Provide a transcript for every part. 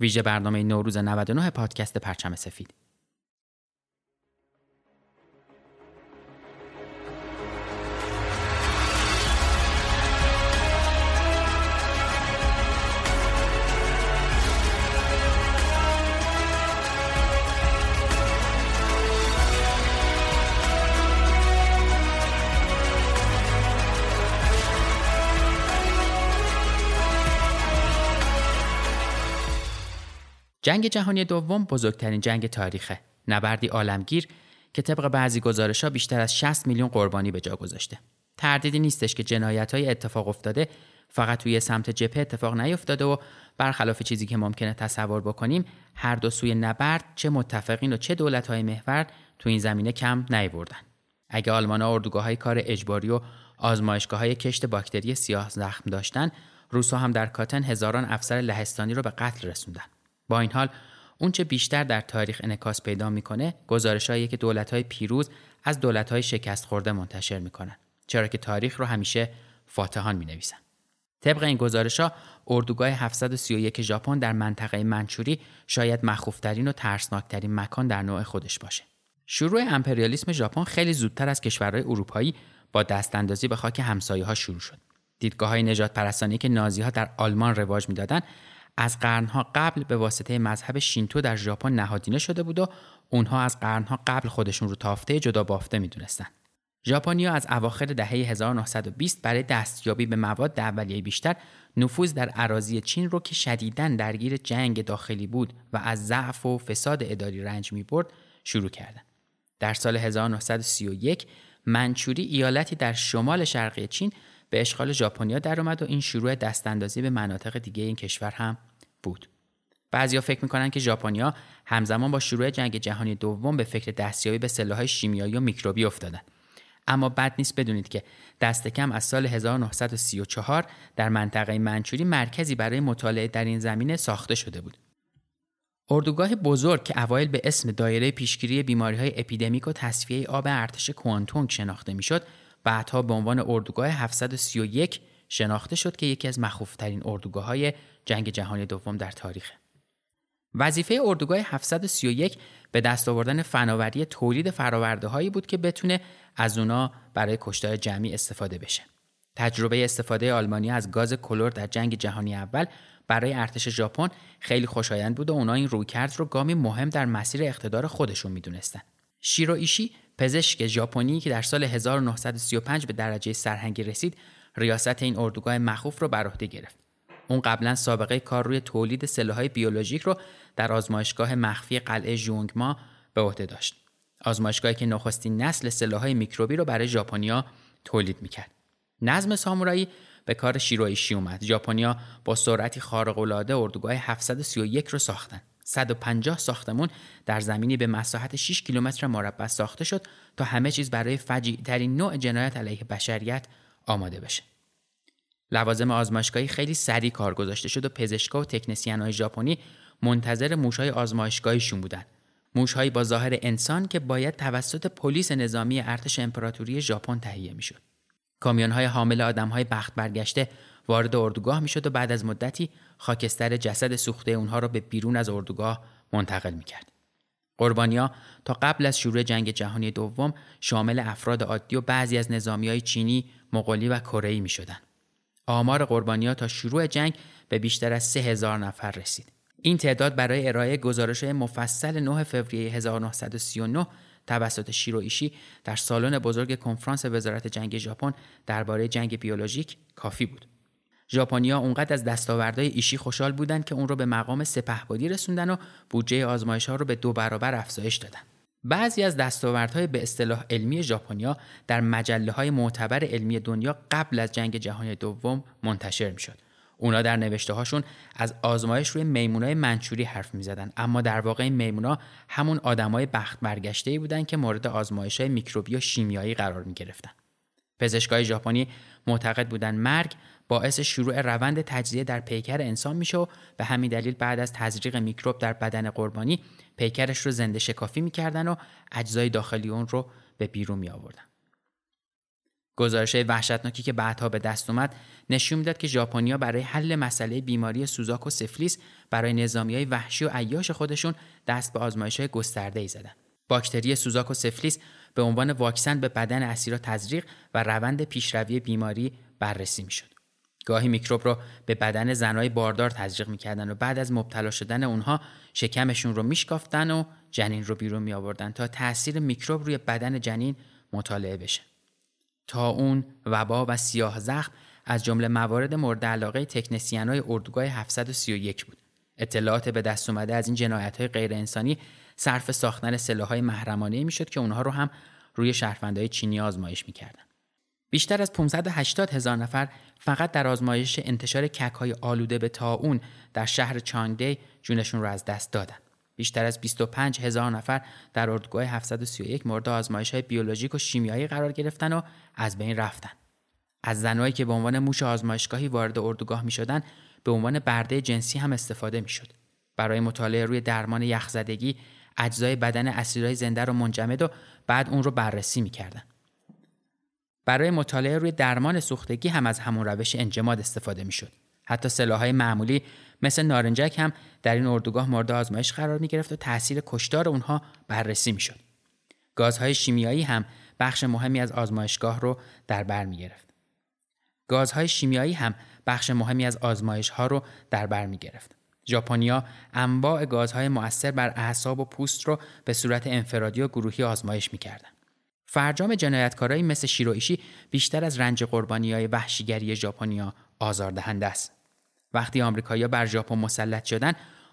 ویژه برنامه نوروز 99 پادکست پرچم سفید. جنگ جهانی دوم بزرگترین جنگ تاریخه. نبردی عالمگیر که طبق بعضی گزارش ها بیشتر از 60 میلیون قربانی به جا گذاشته. تردیدی نیستش که جنایت های اتفاق افتاده فقط توی سمت جبهه اتفاق نیفتاده و برخلاف چیزی که ممکنه تصور بکنیم هر دو سوی نبرد چه متفقین و چه دولت های محور تو این زمینه کم نیوردن. اگه آلمان ها اردوگاه های کار اجباری و آزمایشگاه های کشت باکتری سیاه زخم داشتن روسا هم در کاتن هزاران افسر لهستانی رو به قتل رسوندن. با این حال اونچه بیشتر در تاریخ انکاس پیدا می‌کنه گزارشهایی که دولت‌های پیروز از دولت‌های شکست خورده منتشر می‌کنن چرا که تاریخ رو همیشه فاتحان می‌نویسن طبق این گزارش ها اردوگاه 731 ژاپن در منطقه منچوری شاید مخوفترین و ترسناکترین مکان در نوع خودش باشه. شروع امپریالیسم ژاپن خیلی زودتر از کشورهای اروپایی با دستاندازی به خاک همسایه ها شروع شد. دیدگاه های نجات پرستانی که نازی ها در آلمان رواج می‌دادند از قرنها قبل به واسطه مذهب شینتو در ژاپن نهادینه شده بود و اونها از قرنها قبل خودشون رو تافته جدا بافته می‌دونستن. ژاپنیا از اواخر دهه 1920 برای دستیابی به مواد اولیه بیشتر نفوذ در اراضی چین رو که شدیداً درگیر جنگ داخلی بود و از ضعف و فساد اداری رنج می برد شروع کردند. در سال 1931 منچوری ایالتی در شمال شرقی چین به اشغال ژاپنیا درآمد و این شروع دستاندازی به مناطق دیگه این کشور هم بود. بعضیا فکر می‌کنن که ژاپنیا همزمان با شروع جنگ جهانی دوم به فکر دستیابی به سلاح‌های شیمیایی و میکروبی افتادن. اما بد نیست بدونید که دست کم از سال 1934 در منطقه منچوری مرکزی برای مطالعه در این زمینه ساخته شده بود. اردوگاه بزرگ که اوایل به اسم دایره پیشگیری بیماری های اپیدمیک و تصفیه آب ارتش کوانتونگ شناخته می‌شد بعدها به عنوان اردوگاه 731 شناخته شد که یکی از مخوفترین اردوگاه های جنگ جهانی دوم در تاریخ. وظیفه اردوگاه 731 به دست آوردن فناوری تولید فراورده هایی بود که بتونه از اونا برای کشتار جمعی استفاده بشه. تجربه استفاده آلمانی از گاز کلور در جنگ جهانی اول برای ارتش ژاپن خیلی خوشایند بود و اونا این رویکرد رو گامی مهم در مسیر اقتدار خودشون می‌دونستن. شیرو ایشی پزشک ژاپنی که در سال 1935 به درجه سرهنگی رسید ریاست این اردوگاه مخوف رو بر عهده گرفت. اون قبلا سابقه کار روی تولید سلاح‌های بیولوژیک رو در آزمایشگاه مخفی قلعه ژونگما به عهده داشت. آزمایشگاهی که نخستین نسل سلاح‌های میکروبی رو برای ژاپنیا تولید می‌کرد. نظم سامورایی به کار شیرویشی اومد. ژاپنیا با سرعتی خارق‌العاده اردوگاه 731 رو ساختن. 150 ساختمون در زمینی به مساحت 6 کیلومتر مربع ساخته شد تا همه چیز برای فجیع ترین نوع جنایت علیه بشریت آماده بشه. لوازم آزمایشگاهی خیلی سریع کار گذاشته شد و پزشکا و تکنسین های ژاپنی منتظر موشهای آزمایشگاهیشون بودن. موشهایی با ظاهر انسان که باید توسط پلیس نظامی ارتش امپراتوری ژاپن تهیه می‌شد. کامیون های حامل آدم های بخت برگشته وارد اردوگاه می‌شد و بعد از مدتی خاکستر جسد سوخته اونها را به بیرون از اردوگاه منتقل می‌کرد. قربانیا تا قبل از شروع جنگ جهانی دوم شامل افراد عادی و بعضی از نظامی های چینی، مغولی و کره ای می شدن. آمار قربانیا تا شروع جنگ به بیشتر از سه هزار نفر رسید. این تعداد برای ارائه گزارش مفصل 9 فوریه 1939 توسط شیرو ایشی در سالن بزرگ کنفرانس وزارت جنگ ژاپن درباره جنگ بیولوژیک کافی بود. ژاپنیا اونقدر از دستاوردهای ایشی خوشحال بودند که اون رو به مقام سپهبدی رسوندن و بودجه آزمایش ها رو به دو برابر افزایش دادن. بعضی از دستاوردهای به اصطلاح علمی ژاپنیا در مجله های معتبر علمی دنیا قبل از جنگ جهانی دوم منتشر می‌شد. اونا در نوشته هاشون از آزمایش روی میمونای منچوری حرف می زدن. اما در واقع این میمونا همون آدمای بخت برگشته ای بودن که مورد آزمایش های میکروبی و شیمیایی قرار می گرفتن. پزشکای ژاپنی معتقد بودن مرگ باعث شروع روند تجزیه در پیکر انسان میشه و به همین دلیل بعد از تزریق میکروب در بدن قربانی پیکرش رو زنده شکافی می‌کردن و اجزای داخلی اون رو به بیرون می آوردن. گزارش وحشتناکی که بعدها به دست اومد نشون می‌داد که ژاپنیا برای حل مسئله بیماری سوزاک و سفلیس برای نظامی های وحشی و عیاش خودشون دست به آزمایش های گسترده ای زدن. باکتری سوزاک و سفلیس به عنوان واکسن به بدن اسیرا تزریق و روند پیشروی بیماری بررسی می‌شد. گاهی میکروب رو به بدن زنهای باردار تزریق می‌کردن و بعد از مبتلا شدن اونها شکمشون رو میشکافتن و جنین رو بیرون می آوردن تا تاثیر میکروب روی بدن جنین مطالعه بشه. تا اون وبا و سیاه زخم از جمله موارد مورد علاقه تکنسیان های اردوگاه 731 بود. اطلاعات به دست اومده از این جنایت های غیر انسانی صرف ساختن سلاح های محرمانه می‌شد که اونها رو هم روی شهروندهای چینی آزمایش می‌کردن. بیشتر از 580 هزار نفر فقط در آزمایش انتشار کک های آلوده به تاون در شهر چانگدی جونشون رو از دست دادن. بیشتر از 25 هزار نفر در اردوگاه 731 مورد آزمایش های بیولوژیک و شیمیایی قرار گرفتن و از بین رفتن. از زنهایی که به عنوان موش آزمایشگاهی وارد اردوگاه می شدن به عنوان برده جنسی هم استفاده می شد. برای مطالعه روی درمان یخزدگی اجزای بدن اسیرای زنده رو منجمد و بعد اون رو بررسی می کردن. برای مطالعه روی درمان سوختگی هم از همون روش انجماد استفاده می شد. حتی سلاحهای معمولی مثل نارنجک هم در این اردوگاه مورد آزمایش قرار می گرفت و تاثیر کشتار اونها بررسی می شد. گازهای شیمیایی هم بخش مهمی از آزمایشگاه رو در بر می گرفت. گازهای شیمیایی هم بخش مهمی از آزمایش ها رو در بر می گرفت. ژاپنیا انواع گازهای مؤثر بر اعصاب و پوست رو به صورت انفرادی و گروهی آزمایش می‌کردند. فرجام جنایتکارایی مثل شیرویشی بیشتر از رنج قربانی های وحشیگری ژاپنیا آزاردهنده است. وقتی آمریکایی‌ها بر ژاپن مسلط شدن،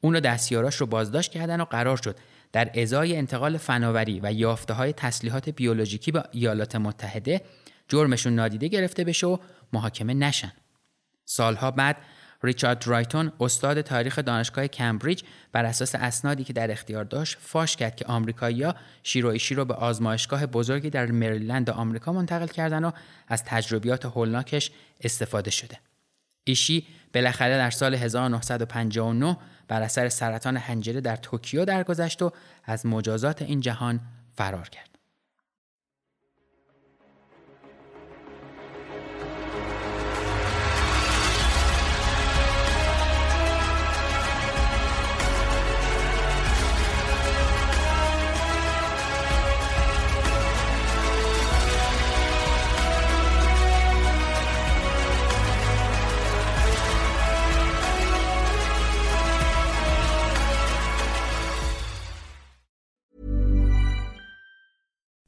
اون و دستیاراش رو بازداشت کردن و قرار شد در ازای انتقال فناوری و یافته های تسلیحات بیولوژیکی به ایالات متحده جرمشون نادیده گرفته بشه و محاکمه نشن. سالها بعد ریچارد رایتون استاد تاریخ دانشگاه کمبریج بر اساس اسنادی که در اختیار داشت فاش کرد که آمریکایی‌ها شیرویشی رو به آزمایشگاه بزرگی در مریلند آمریکا منتقل کردن و از تجربیات هولناکش استفاده شده. ایشی بالاخره در سال 1959 بر اثر سرطان حنجره در توکیو درگذشت و از مجازات این جهان فرار کرد.